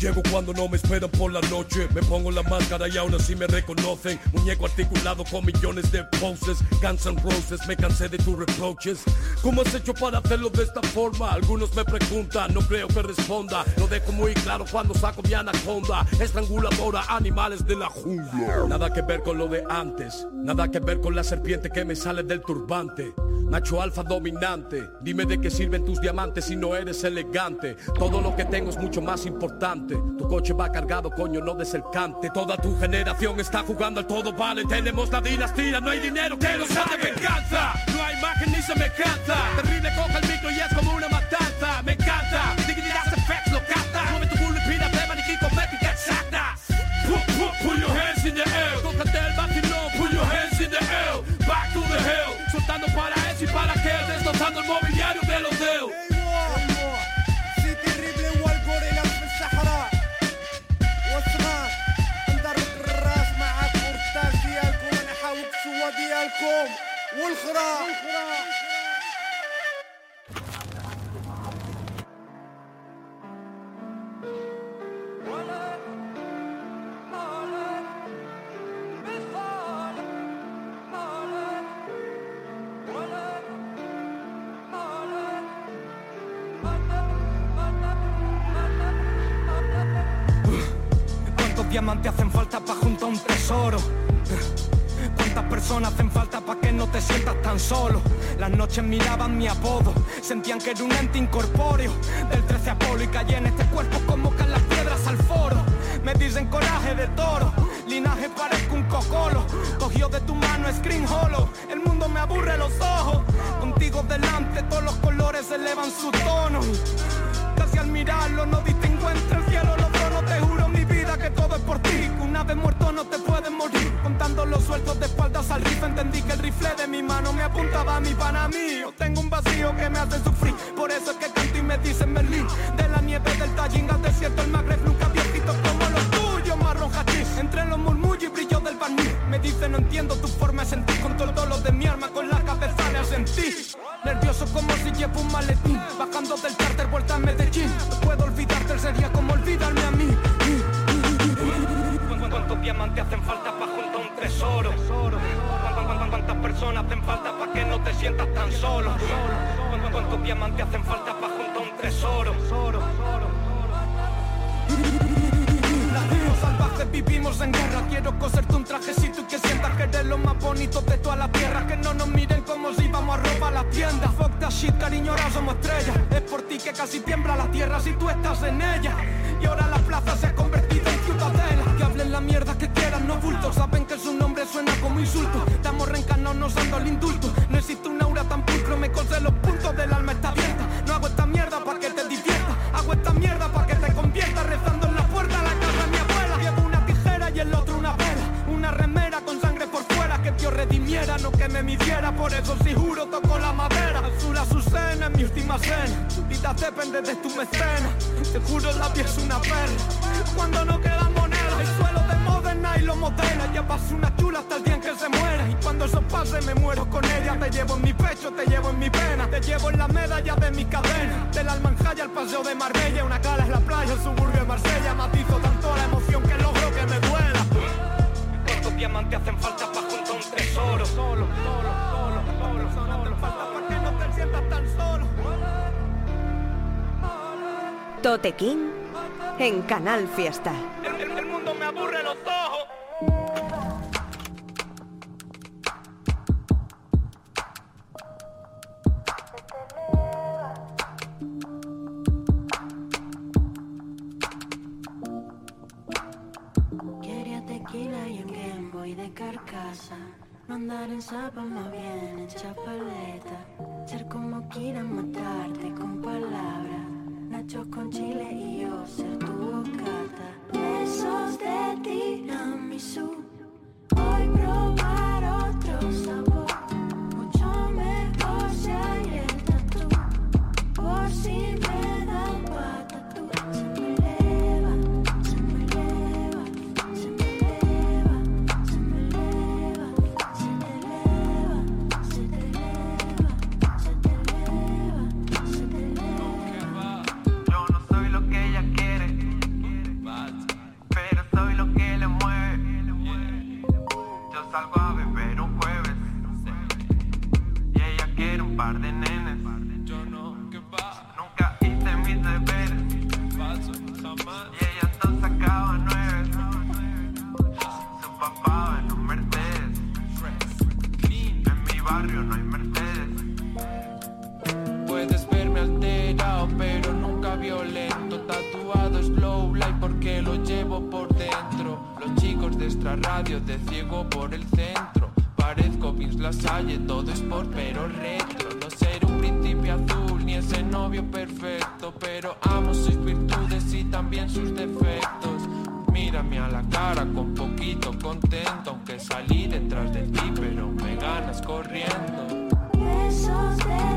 S21: Llego cuando no me esperan por la noche. Me pongo la máscara y aún así me reconocen. Muñeco articulado con millones de poses. Guns N' Roses, me cansé de tus reproches. ¿Cómo has hecho para hacerlo de esta forma? Algunos me preguntan, no creo que responda. Lo dejo muy claro cuando saco mi anaconda. Estranguladora, animales de la jungla. Nada que ver con lo de antes. Nada que ver con la serpiente que me sale del turbante. Macho alfa dominante. Dime de qué sirven tus diamantes si no eres elegante. Todo lo que tengo es mucho más importante tu coche va cargado, coño, no des el cante. Toda tu generación está jugando al todo vale. Tenemos la dinastía, no hay dinero que nos haga venganza. No hay imagen ni se me cansa. Terrible coja el micro y es como una matanza. Me encanta, dignidad
S22: diamantes hacen falta para juntar un tesoro? ¿Cuántas personas hacen falta para que no te sientas tan solo? Las noches miraban mi apodo, sentían que era un ente incorpóreo. Del 13 Apolo y caí en este cuerpo como caen las piedras al foro. Me dicen coraje de toro, linaje parezco un cocolo. Cogió de tu mano screen hollow, el mundo me aburre los ojos. Contigo delante todos los colores elevan su tono. Casi al mirarlo no distingo entre el cielo y que todo es por ti. Una vez muerto no te puedes morir. Contando los sueltos de espaldas al rifle, entendí que el rifle de mi mano me apuntaba a mi pana mío. Tengo un vacío que me hace sufrir, por eso es que canto y me dicen Merlín. De la nieve del Tallín al desierto, el Magreb nunca visto como los tuyos, marrón hachís. Entre los murmullos y brillo del barniz, me dice no entiendo tu forma de. Con todo lo de mi arma, con la cabeza le sentí. Nervioso como si llevo un maletín, bajando del hacen falta para que no te sientas tan solo? ¿Cuántos diamantes hacen falta para juntar un tesoro? Salvajes vivimos en guerra. Quiero coserte un trajecito y que sientas que eres lo más bonito de toda la tierra. Que no nos miren como si íbamos a robar la tienda Fuck that shit, cariño, ahora somos estrellas. Es por ti que casi tiembla la tierra si tú estás en ella. Y ahora la plaza se ha convertido en ciudadela. Que hablen la mierda que no bultos Saben que su nombre suena como insulto Estamos reencarnados menos nos dando el indulto. No existe un aura tan pulcro, me cose los puntos del alma está abierta. No hago esta mierda para que te divierta, hago esta mierda para que te convierta rezando en la puerta a la casa de mi abuela. Llevo una tijera y el otro una vela, una remera con sangre por fuera que Dios redimiera, no que me midiera. Por eso si juro toco la madera, azul azucena en mi última cena. Tu vida depende de tu mecena, te juro la piel es una perla. Cuando no quedan monedas, el suelo y lo modela. Ya pasó una chula hasta el día en que se muera. Y cuando eso pase me muero con ella. Te llevo en mi pecho, te llevo en mi pena. Te llevo en la medalla de mi cadena. Del Almanjaya al paseo de Marbella. Una cala es la playa, el suburbio de Marsella. Matizo tanto la emoción que logro que me duela. ¿Cuántos diamantes hacen falta para juntar un tesoro? Solo, solo, solo, solo, solo. Falta para que no te sientas tan solo.
S3: Tote King en Canal Fiesta.
S23: Boy de carcasa. No andar en zapa, más bien en chapaleta. Ser como quieran matarte con palabras. Nachos con chile y yo ser tu bocata. Besos de.
S24: Radio de ciego por el centro. Parezco Vince Lasalle, todo es por pero retro. No ser un príncipe azul ni ese novio perfecto, pero amo sus virtudes y también sus defectos. Mírame a la cara con poquito contento, aunque salí detrás de ti, pero me ganas corriendo.
S23: Besos de.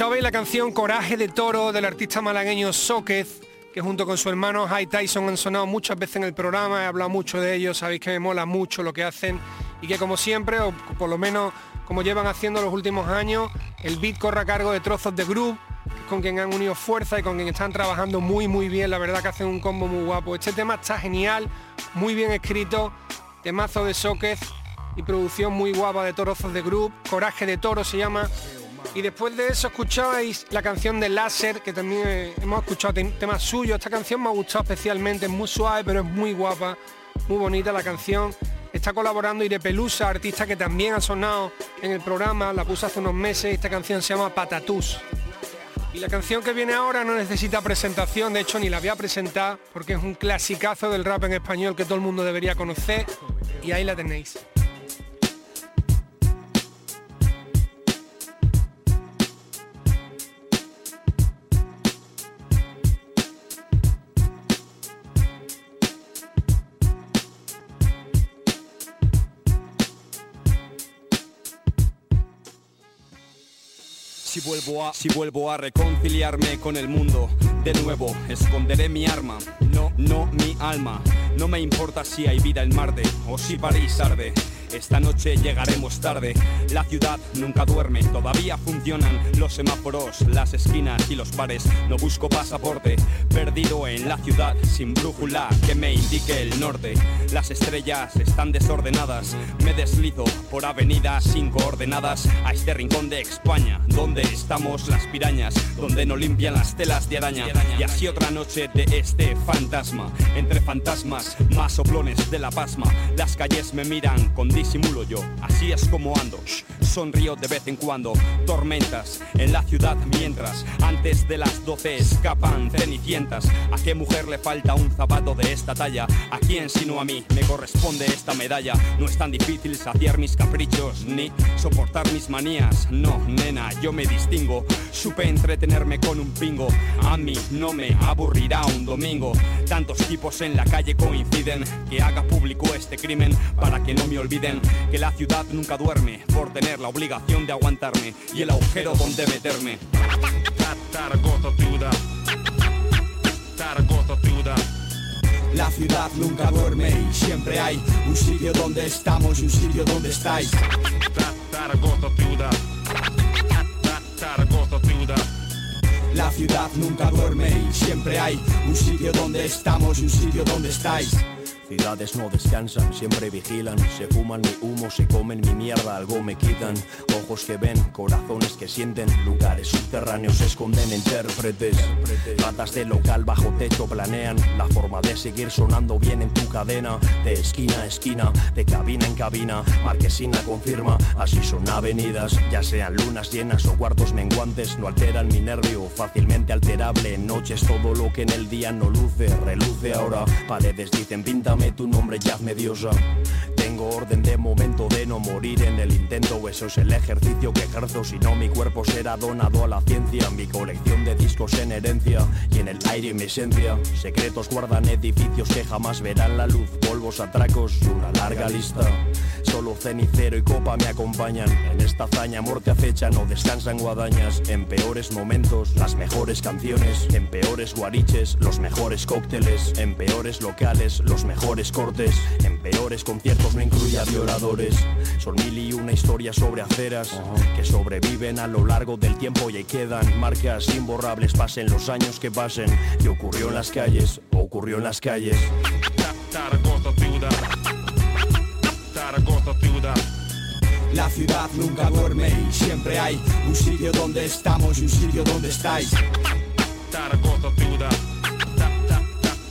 S7: Escuchabais la canción Coraje de Toro del artista malagueño Sóquez, que junto con su hermano High Tyson han sonado muchas veces en el programa, he hablado mucho de ellos, sabéis que me mola mucho lo que hacen y que como siempre, o por lo menos como llevan haciendo los últimos años, el beat corre a cargo de trozos de es con quien han unido fuerza y con quien están trabajando muy muy bien, la verdad que hacen un combo muy guapo. Este tema está genial, muy bien escrito temazo de Soquez y producción muy guapa de Torozos de Group, Coraje de Toro se llama. Y después de eso escuchabais la canción de Láser, que también eh, hemos escuchado tem- temas suyos. Esta canción me ha gustado especialmente, es muy suave, pero es muy guapa, muy bonita la canción. Está colaborando Ire Pelusa, artista que también ha sonado en el programa, la puse hace unos meses. Esta canción se llama Patatús. Y la canción que viene ahora no necesita presentación, de hecho ni la voy a presentar porque es un clasicazo del rap en español que todo el mundo debería conocer. Y ahí la tenéis.
S25: Si vuelvo a, si vuelvo a reconciliarme con el mundo, de nuevo esconderé mi arma, no, no mi alma. No me importa si hay vida en Marte o si París arde. Esta noche llegaremos tarde, la ciudad nunca duerme, todavía funcionan los semáforos, las esquinas y los bares. No busco pasaporte, perdido en la ciudad, sin brújula que me indique el norte. Las estrellas están desordenadas, me deslizo por avenidas sin coordenadas a este rincón de España, donde estamos las pirañas, donde no limpian las telas de araña. Y así otra noche de este fantasma, entre fantasmas, más soplones de la pasma. Las calles me miran con disimulo yo, así es como ando. Sonrío de vez en cuando, tormentas en la ciudad mientras antes de las 12 escapan cenicientas. ¿A qué mujer le falta un zapato de esta talla? ¿A quién sino a mí me corresponde esta medalla? No es tan difícil saciar mis caprichos ni soportar mis manías. No, nena, yo me distingo. Supe entretenerme con un pingo. A mí no me aburrirá un domingo. Tantos tipos en la calle coinciden que haga público este crimen para que no me olviden que la ciudad nunca duerme por tener la obligación de aguantarme y el agujero donde meterme. La ciudad nunca duerme y siempre hay un sitio donde estamos y un sitio donde estáis. La ciudad nunca duerme y siempre hay un sitio donde estamos y un sitio donde estáis.
S26: Ciudades no descansan, siempre vigilan, se fuman mi humo, se comen mi mierda, algo me quitan. Ojos que ven, corazones que sienten, lugares subterráneos esconden intérpretes. Ratas de local bajo techo planean la forma de seguir sonando bien en tu cadena, de esquina a esquina, de cabina en cabina. Marquesina confirma, así son avenidas, ya sean lunas llenas o cuartos menguantes, no alteran mi nervio, fácilmente alterable. En noches todo lo que en el día no luce, reluce ahora. Paredes dicen, píntame tu nombre, ya me diosa. Orden de momento de no morir en el intento, eso es el ejercicio que ejerzo, si no mi cuerpo será donado a la ciencia, mi colección de discos en herencia y en el aire mi esencia. Secretos guardan edificios que jamás verán la luz, polvos, atracos una larga lista. Solo cenicero y copa me acompañan, en esta hazaña muerte acecha, no descansan guadañas. En peores momentos, las mejores canciones, en peores guariches, los mejores cócteles, en peores locales, los mejores cortes, en peores conciertos no incluya violadores. Son mil y una historias sobre aceras que sobreviven a lo largo del tiempo y ahí quedan marcas imborrables, pasen los años que pasen. Y ocurrió en las calles, ocurrió en las calles.
S27: Zaragoza ciudad. Zaragoza ciudad.
S25: La ciudad nunca duerme y siempre hay un sitio donde estamos y un sitio donde estáis.
S27: Zaragoza ciudad.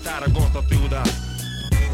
S27: Zaragoza ciudad.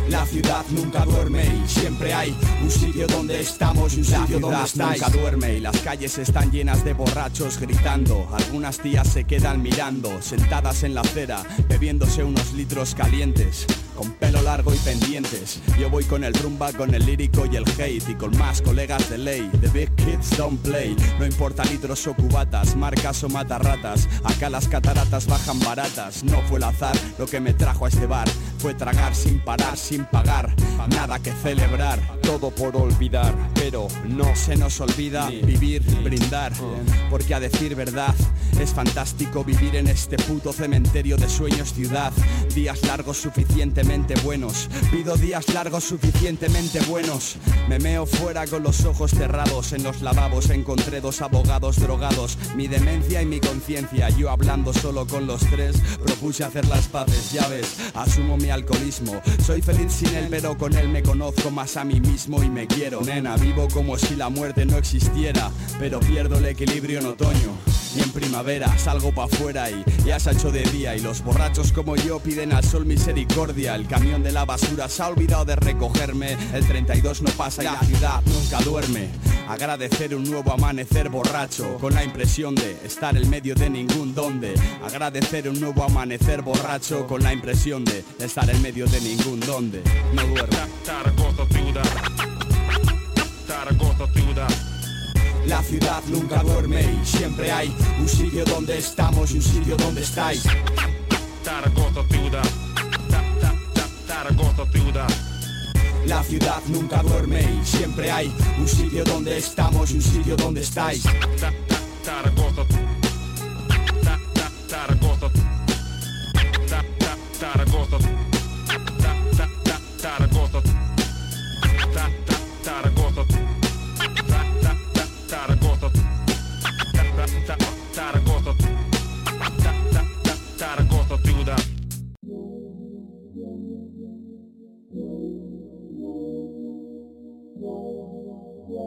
S25: La ciudad nunca duerme y siempre hay un sitio donde estamos y un sitio donde estáis.
S28: nunca duerme y las calles están llenas de borrachos gritando. Algunas tías se quedan mirando, sentadas en la acera, bebiéndose unos litros calientes. Con pelo largo y pendientes Yo voy con el rumba, con el lírico y el hate Y con más colegas de ley The big kids don't play No importa litros o cubatas, marcas o matarratas Acá las cataratas bajan baratas No fue el azar lo que me trajo a este bar Fue tragar sin parar, sin pagar Nada que celebrar Todo por olvidar. Pero no se nos olvida vivir, brindar Porque a decir verdad Es fantástico vivir en este puto cementerio de sueños ciudad. Días largos suficientemente buenos Pido días largos suficientemente buenos. Me meo fuera con los ojos cerrados En los lavabos encontré dos abogados drogados. Mi demencia y mi conciencia Yo hablando solo con los tres Propuse hacer las paces, ya ves. Asumo mi mi alcoholismo. Soy feliz sin él, pero con él me conozco más a mí mismo y me quiero. Nena, vivo como si la muerte no existiera, pero pierdo el equilibrio en otoño. Y en primavera salgo pa' afuera y ya se ha hecho de día Y los borrachos como yo piden al sol misericordia. El camión de la basura se ha olvidado de recogerme. El 32 no pasa y la ciudad nunca duerme. Agradecer un nuevo amanecer borracho Con la impresión de estar en medio de ningún donde. Agradecer un nuevo amanecer borracho Con la impresión de estar en medio de ningún donde. No
S27: ciudad.
S28: La ciudad nunca duerme y siempre hay un sitio donde estamos y un sitio donde estáis. La ciudad nunca duerme y siempre hay un sitio donde estamos y un sitio donde estáis.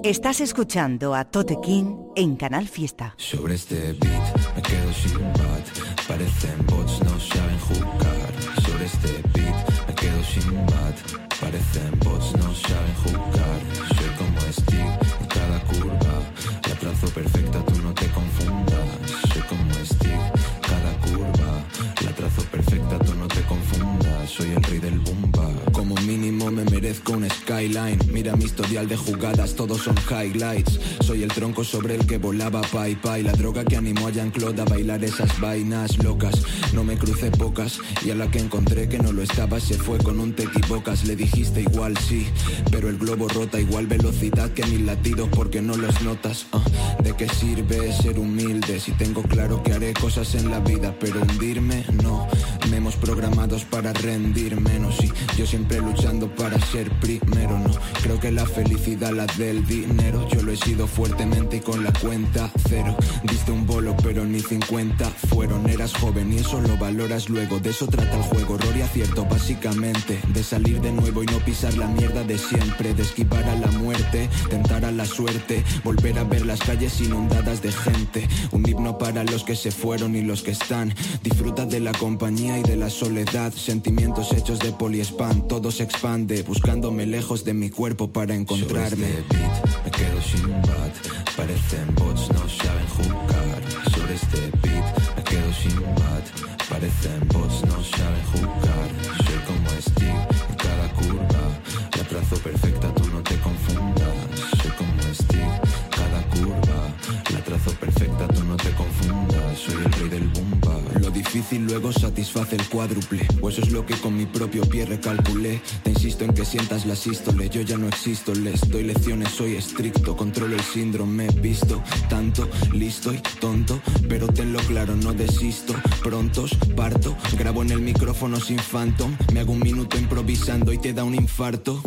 S29: Estás escuchando a Tote King en Canal Fiesta.
S30: Sobre este beat me quedo sin bat. Parecen bots, no saben jugar. Sobre este beat me quedo sin bat. Parecen bots, no saben jugar. Soy como Steve en cada curva. La trazo perfecta, tú no te confundas. Soy como Steve, cada curva. La trazo perfecta, tú no te confundas. Soy el rey del merezco un skyline. Mira mi historial de jugadas, todos son highlights. Soy el tronco sobre el que volaba Pai Pai. La droga que animó a Jean-Claude a bailar esas vainas locas. No me crucé pocas y a la que encontré que no lo estaba Se fue con un te equivocas, le dijiste igual sí Pero el globo rota igual velocidad que mis latidos porque no los notas. Ah, ¿De qué sirve ser humilde si tengo claro que haré cosas en la vida Pero hundirme no, memos programados para rendir menos Y yo siempre luchando para ser primero No, creo que la felicidad la del dinero Yo lo he sido fuertemente y con la cuenta cero. Diste un bolo pero ni 50 fueron. Eras joven y eso lo valoras luego. De eso trata el juego, error y acierto básicamente. De salir de nuevo y no pisar la mierda de siempre. De esquivar a la muerte, tentar a la suerte. Volver a ver las calles inundadas de gente. Un himno para los que se fueron y los que están. Disfruta de la compañía y de la soledad. Sentimientos hechos de poliespan Todo se expande buscándome lejos de mi cuerpo para encontrarme Sobre este beat me quedo sin bat Parecen bots, no saben jugar. Sobre este beat me quedo sin bat Parecen bots, no saben jugar. Soy como Steve en cada curva La trazo perfecta, difícil luego satisface el cuádruple. O eso es lo que con mi propio pie recalculé. Te insisto en que sientas la sístole Yo ya no existo, les doy lecciones, soy estricto Controlo el síndrome, visto tanto, listo y tonto. Pero tenlo claro, no desisto. Prontos, parto, grabo en el micrófono sin phantom. Me hago un minuto improvisando y te da un infarto.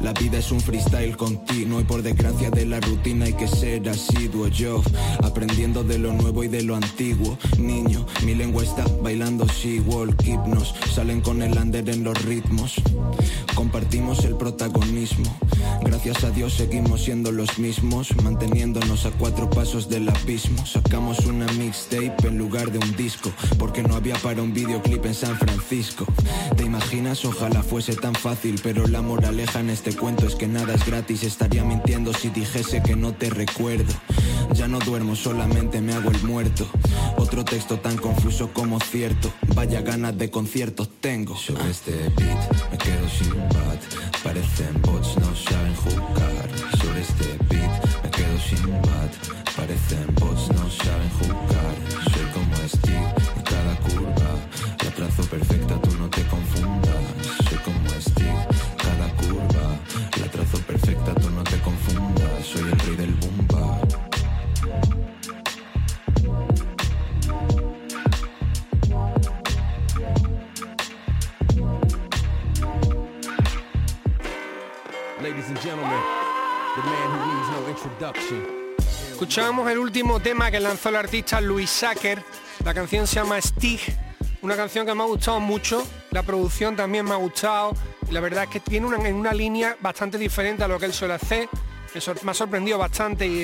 S30: La vida es un freestyle continuo Y por desgracia de la rutina hay que ser asiduo. Yo, aprendiendo de lo nuevo y de lo antiguo. Niño, mi lengua está bailando She-Walk Hipnos Salen con el under en los ritmos. Compartimos el protagonismo. Gracias a Dios seguimos siendo los mismos Manteniéndonos a cuatro pasos del abismo. Sacamos una mixtape en lugar de un disco Porque no había para un videoclip en San Francisco. ¿Te imaginas? Ojalá fuese tan fácil Pero la moraleja en este cuento es que nada es gratis. Estaría mintiendo si dijese que no te recuerdo. Ya no duermo, solamente me hago el muerto. Otro texto tan confuso como cierto. Vaya ganas de conciertos tengo. Sobre este beat me quedo sin bat. Parecen bots, no saben jugar. Sobre este beat me quedo sin bat. Parecen bots, no saben jugar. Soy como Steve en cada curva. La trazo perfecta,
S7: Escuchábamos el último tema que lanzó el artista Luis Sacker. La canción se llama Stig. Una canción que me ha gustado mucho, la producción también me ha gustado. y La verdad es que tiene una, una línea bastante diferente a lo que él suele hacer. Me, ha sorprendido bastante y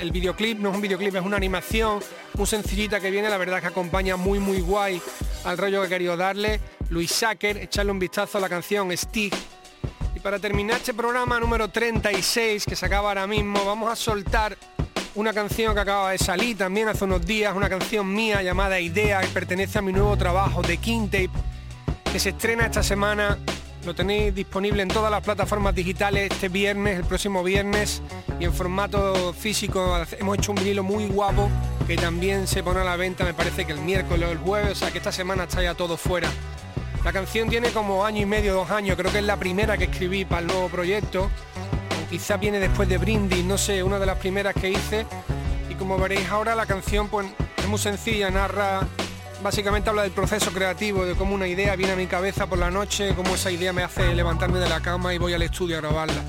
S7: el videoclip no es un videoclip, es una animación muy sencillita que viene, la verdad es que acompaña muy muy guay al rollo que he querido darle. Luis Sacker, echarle un vistazo a la canción Stick. Y para terminar este programa número 36 que se acaba ahora mismo, vamos a soltar una canción que acaba de salir también hace unos días, una canción mía llamada Idea, que pertenece a mi nuevo trabajo de King Tape, que se estrena esta semana. Lo tenéis disponible en todas las plataformas digitales este viernes, el próximo viernes, y en formato físico hemos hecho un vinilo muy guapo que también se pone a la venta, me parece que el miércoles o el jueves, o sea que esta semana está ya todo fuera. La canción tiene como año y medio, dos años, creo que es la primera que escribí para el nuevo proyecto. O quizá viene después de Brindis, no sé, una de las primeras que hice. Y como veréis ahora la canción pues es muy sencilla, narra, básicamente habla del proceso creativo, de cómo una idea viene a mi cabeza por la noche, cómo esa idea me hace levantarme de la cama y voy al estudio a grabarla.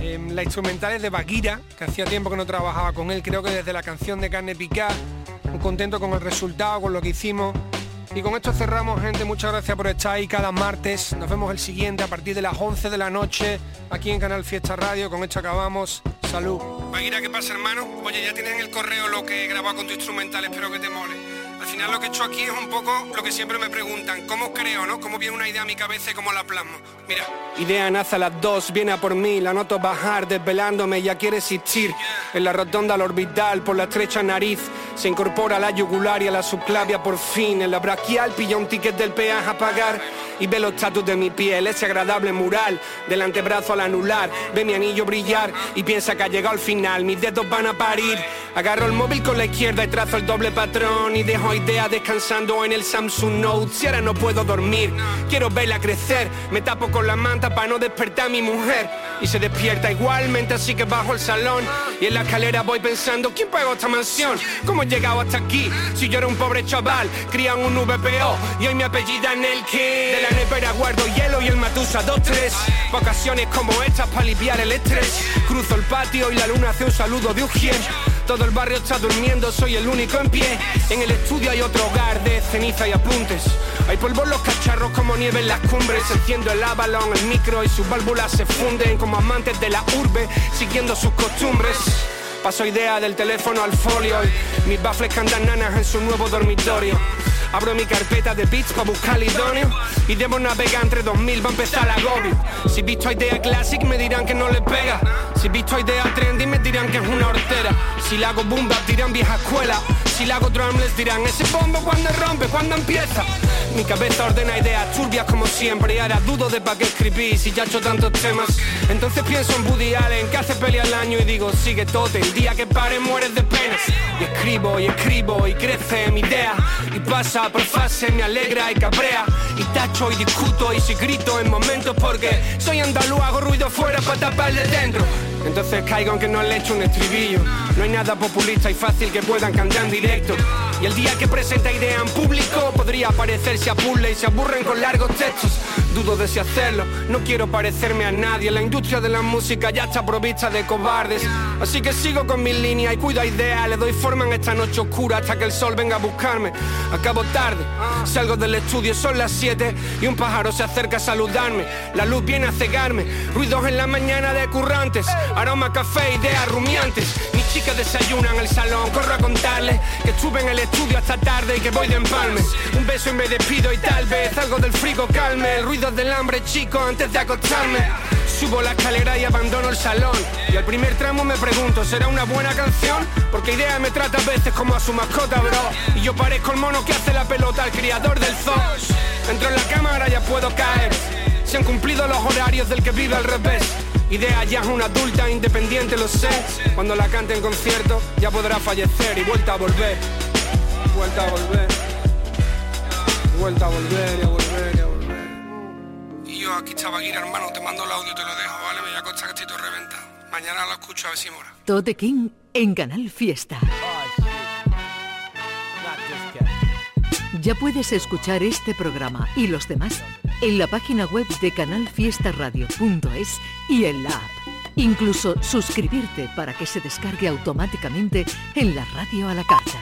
S7: Eh, la instrumental es de Baguira, que hacía tiempo que no trabajaba con él, creo que desde la canción de Carne Picada, muy contento con el resultado, con lo que hicimos. Y con esto cerramos, gente. Muchas gracias por estar ahí cada martes. Nos vemos el siguiente a partir de las 11 de la noche aquí en Canal Fiesta Radio. Con esto acabamos. Salud. Baguira, ¿qué pasa, hermano? Oye, ya tienes en el correo lo que he grabado con tu instrumental. Espero que te mole. Al final lo que he hecho aquí es un poco lo que siempre me preguntan. ¿Cómo creo, no? ¿Cómo viene una idea a mi cabeza y cómo la plasmo? Mira. Idea nace a las dos, viene a por mí, la noto bajar, desvelándome, ya quiere existir. En la rotonda al orbital, por la estrecha nariz, se incorpora la yugular y a la subclavia por fin. En la braquial pilla un ticket del peaje a pagar y ve los tatus de mi piel, ese agradable mural del antebrazo al anular. Ve mi anillo brillar y piensa que ha llegado al final, mis dedos van a parir. Agarro el móvil con la izquierda y trazo el doble patrón y dejo idea descansando en el Samsung Note. Si ahora no puedo dormir, quiero verla crecer, me tapo con la manta para no despertar a mi mujer. Y se despierta igualmente, así que bajo el salón y en la escalera voy pensando, ¿quién pagó esta mansión? ¿Cómo llegado hasta aquí? Si yo era un pobre chaval, crían un VPO y hoy me apellidan el que de la nevera guardo hielo y el Matusa 2-3 Pa' ocasiones como estas para aliviar el estrés. Cruzo el patio y la luna hace un saludo de Ujien. Todo el barrio está durmiendo, soy el único en pie. En el estudio hay otro hogar de ceniza y apuntes. Hay polvo en los cacharros como nieve en las cumbres. Enciendo el avalón, el micro y sus válvulas se funden Como amantes de la urbe, siguiendo sus costumbres Paso idea del teléfono al folio y mis baffles cantan nanas en su nuevo dormitorio. Abro mi carpeta de beats para buscar el idóneo y debo navegar entre 2000, va a empezar el agobio. Si visto idea classic me dirán que no le pega. Si visto idea trendy me dirán que es una hortera. Si la hago boom dirán vieja escuela. Si la hago drum les dirán ese bombo cuando rompe, cuando empieza. Mi cabeza ordena ideas turbias como siempre y ahora dudo de pa' qué escribí si ya he hecho tantos temas. Entonces pienso en Woody Allen que hace pelea al año y digo sigue tote, el día que pare mueres de penas. Y escribo y escribo y crece mi idea y pasa por fase, me alegra y cabrea y tacho y discuto y si grito en momentos porque soy andaluz, hago ruido fuera para tapar de dentro. Entonces caigo aunque no le echo un estribillo. No hay nada populista y fácil que puedan cantar en directo. Y el día que presenta idea en público podría parecerse a puzzle y se aburren con largos textos. Dudo de si hacerlo, no quiero parecerme a nadie. La industria de la música ya está provista de cobardes. Así que sigo con mi línea y cuido a idea. Le doy forma en esta noche oscura hasta que el sol venga a buscarme. Acabo tarde, salgo del estudio, son las 7 y un pájaro se acerca a saludarme. La luz viene a cegarme, ruidos en la mañana de currantes, aroma café, ideas rumiantes. Mis chicas desayunan en el salón, corro a contarles que estuve en el estudio hasta tarde y que voy de empalme. Un beso y me despido y tal vez algo del frigo calme. El ruido del hambre, chico, antes de acostarme. Subo la escalera y abandono el salón. Y al primer tramo me pregunto, ¿será una buena canción? Porque Idea me trata a veces como a su mascota, bro. Y yo parezco el mono que hace la pelota al criador del zoo. Entro en la cámara, ya puedo caer. Se han cumplido los horarios del que vive al revés. Idea ya es una adulta independiente, lo sé. Cuando la cante en concierto, ya podrá fallecer y vuelta a volver. Vuelta a volver. Vuelta a volver y a volver y a volver. Y yo aquí estaba aquí, hermano, te mando el audio, te lo dejo, ¿vale? Me voy a acostar que estoy todo reventado. Mañana lo escucho a ver si mora.
S1: Tote King en Canal Fiesta. Ya puedes escuchar este programa y los demás en la página web de canalfiestaradio.es y en la app. Incluso suscribirte para que se descargue automáticamente en la radio a la carta.